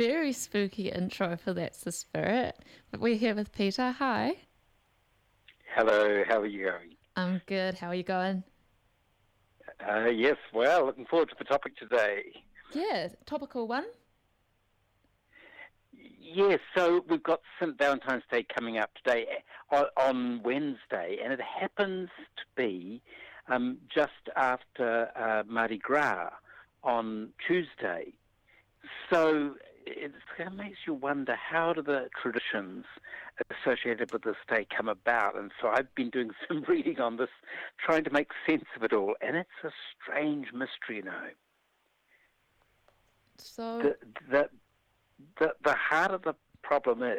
very spooky intro for That's the Spirit. But we're here with Peter. Hi. Hello, how are you going? I'm good. How are you going? Uh, yes, well, looking forward to the topic today. Yeah, topical one. Yes, so we've got St. Valentine's Day coming up today uh, on Wednesday, and it happens to be um, just after uh, Mardi Gras on Tuesday. So it makes you wonder how do the traditions associated with this day come about? And so I've been doing some reading on this, trying to make sense of it all, and it's a strange mystery, you know. So the, the, the, the heart of the problem is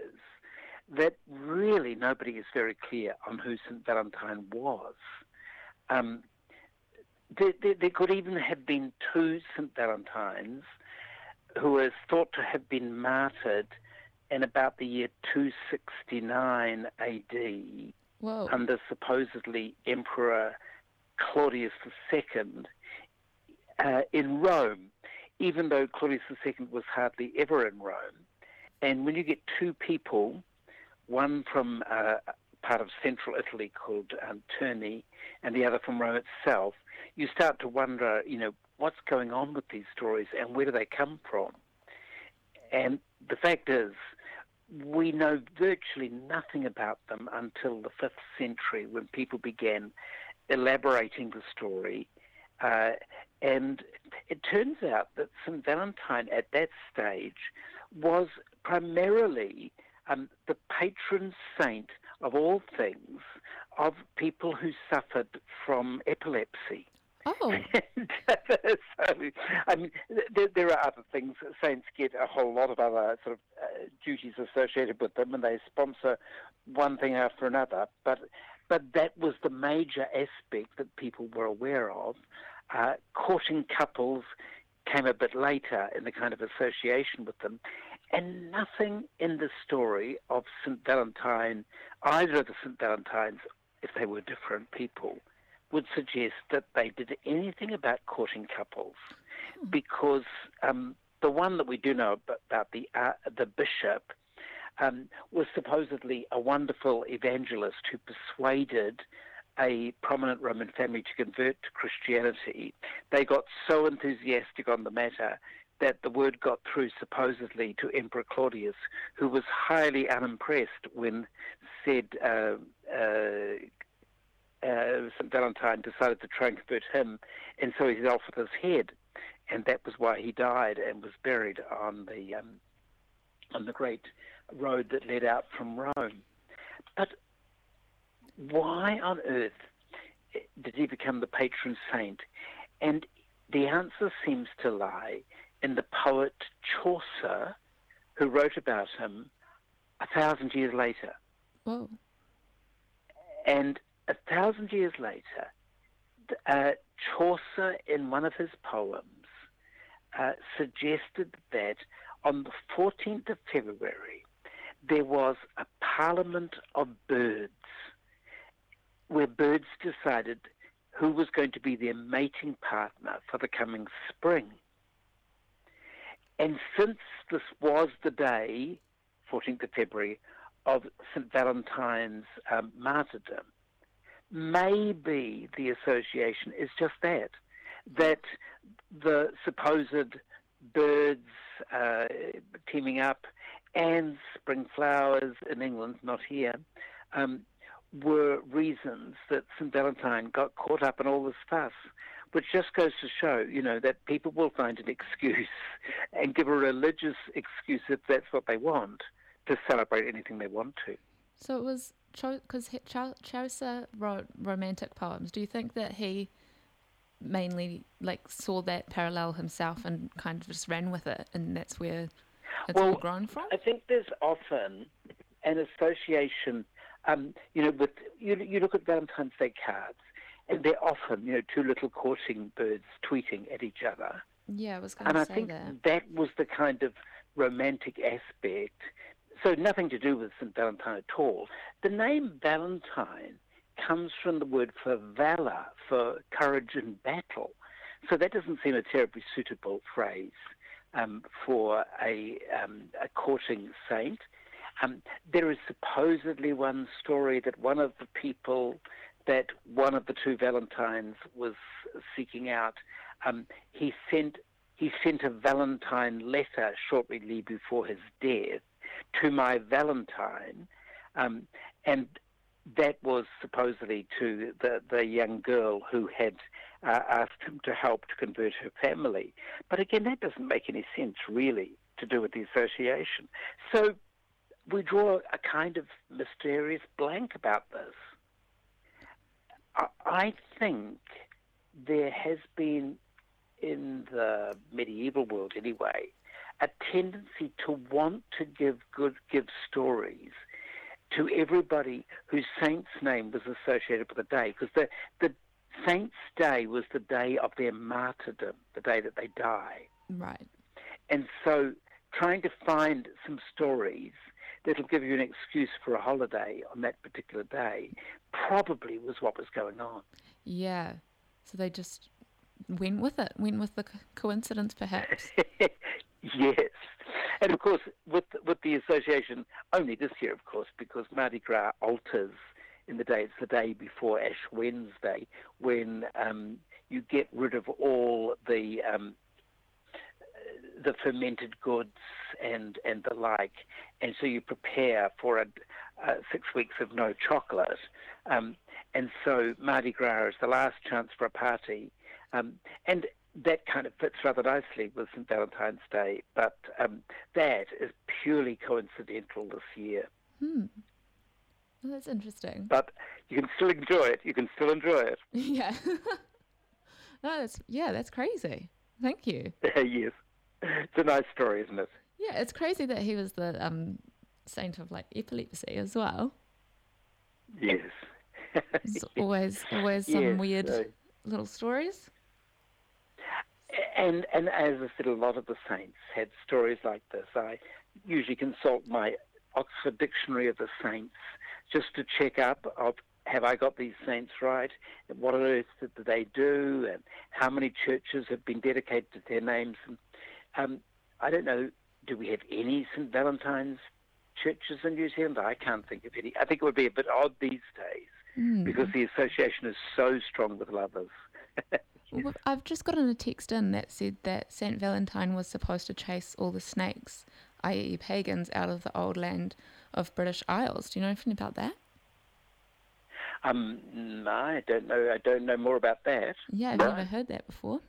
that really nobody is very clear on who St. Valentine was. Um, there, there, there, could even have been two St. Valentines who is thought to have been martyred in about the year 269 AD Whoa. under supposedly Emperor Claudius II uh, in Rome, even though Claudius II was hardly ever in Rome. And when you get two people, one from uh, part of central Italy called um, Terni and the other from Rome itself, you start to wonder, you know, what's going on with these stories and where do they come from? And the fact is, we know virtually nothing about them until the 5th century when people began elaborating the story. Uh, and it turns out that St. Valentine at that stage was primarily um, the patron saint of all things of people who suffered from epilepsy. Oh. so, I mean, there, there, are other things. Saints get a whole lot of other sort of uh, duties associated with them, and they sponsor one thing after another. But, but that was the major aspect that people were aware of. Uh, courting couples came a bit later in the kind of association with them, and nothing in the story of St. Valentine, either of the St. Valentines, if they were different people, would suggest that they did anything about courting couples, hmm. because um, the one that we do know about, the uh, the bishop um, was supposedly a wonderful evangelist who persuaded a prominent Roman family to convert to Christianity. They got so enthusiastic on the matter that the word got through supposedly to Emperor Claudius, who was highly unimpressed when said uh, uh, uh, St. Valentine decided to try and convert him, and so he set off with his head, and that was why he died and was buried on the um, on the great road that led out from Rome. Why on earth did he become the patron saint? And the answer seems to lie in the poet Chaucer, who wrote about him a thousand years later. Whoa. And a thousand years later, uh, Chaucer, in one of his poems, uh, suggested that on the 14th of February, there was a parliament of birds where birds decided who was going to be their mating partner for the coming spring. And since this was the day, 14th of February, of St. Valentine's um, martyrdom, maybe the association is just that, that the supposed birds uh, teaming up and spring flowers in England, not here, um, were reasons that St. Valentine got caught up in all this fuss, which just goes to show, you know, that people will find an excuse and give a religious excuse if that's what they want to celebrate anything they want to. So it was because Cho- Chaucer wrote romantic poems. Do you think that he mainly like saw that parallel himself and kind of just ran with it, and that's where it's well, all grown from? I think there's often an association um, you know, with you, you look at Valentine's Day cards, and they're often, you know, two little courting birds tweeting at each other. Yeah, I was going to say that. And I think that. that was the kind of romantic aspect. So nothing to do with St. Valentine at all. The name Valentine comes from the word for valor, for courage in battle. So that doesn't seem a terribly suitable phrase um, for a, um, a courting saint. Um, there is supposedly one story that one of the people that one of the two Valentines was seeking out, um, he sent he sent a Valentine letter shortly before his death to my Valentine, um, and that was supposedly to the, the young girl who had uh, asked him to help to convert her family. But again, that doesn't make any sense, really, to do with the association. So we draw a kind of mysterious blank about this. I, I think there has been, in the medieval world anyway, a tendency to want to give good, give stories to everybody whose saint's name was associated with the day, because the, the saint's day was the day of their martyrdom, the day that they die. Right. And so trying to find some stories that'll give you an excuse for a holiday on that particular day probably was what was going on. Yeah. So they just went with it, went with the coincidence perhaps. yes. And of course, with with the association only this year, of course, because Mardi Gras alters in the day. It's the day before Ash Wednesday when um, you get rid of all the um, the fermented goods and and the like, and so you prepare for a, uh, six weeks of no chocolate. Um, and so Mardi Gras is the last chance for a party, um, and that kind of fits rather nicely with St. Valentine's Day, but um, that is purely coincidental this year. Hmm. Well, that's interesting. But you can still enjoy it. You can still enjoy it. Yeah. no, that's yeah, that's crazy. Thank you. yes, it's a nice story, isn't it? Yeah, it's crazy that he was the um, saint of like epilepsy as well. Yes. It's always always some yes, weird so. little stories and and as I said, a lot of the saints had stories like this. I usually consult my Oxford Dictionary of the Saints just to check up of have I got these saints right? What on earth did they do? And how many churches have been dedicated to their names? And, um, I don't know. Do we have any St. Valentine's churches in New Zealand? I can't think of any. I think it would be a bit odd these days mm. because the association is so strong with lovers. Well, I've just gotten a text in that said that St. Valentine was supposed to chase all the snakes, i.e., pagans, out of the old land of British Isles. Do you know anything about that? Um, no, I don't know. I don't know more about that. Yeah, I've no. never heard that before.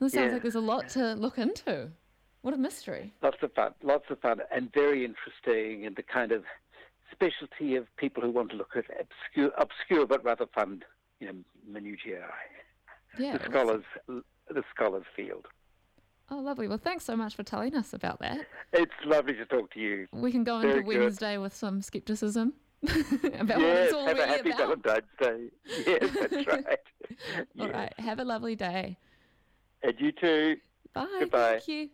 It sounds yeah. like there's a lot to look into. What a mystery. Lots of fun, lots of fun, and very interesting, and the kind of specialty of people who want to look at obscure, obscure but rather fun, you know, minutiae yeah, the scholars the scholars field. Oh, lovely. Well, thanks so much for telling us about that. It's lovely to talk to you. We can go Very into good. Wednesday with some skepticism about yes, what it's all have a happy about. Valentine's Day. Yes, that's right. all yes. right. Have a lovely day. And you too. Bye. Goodbye. Thank you.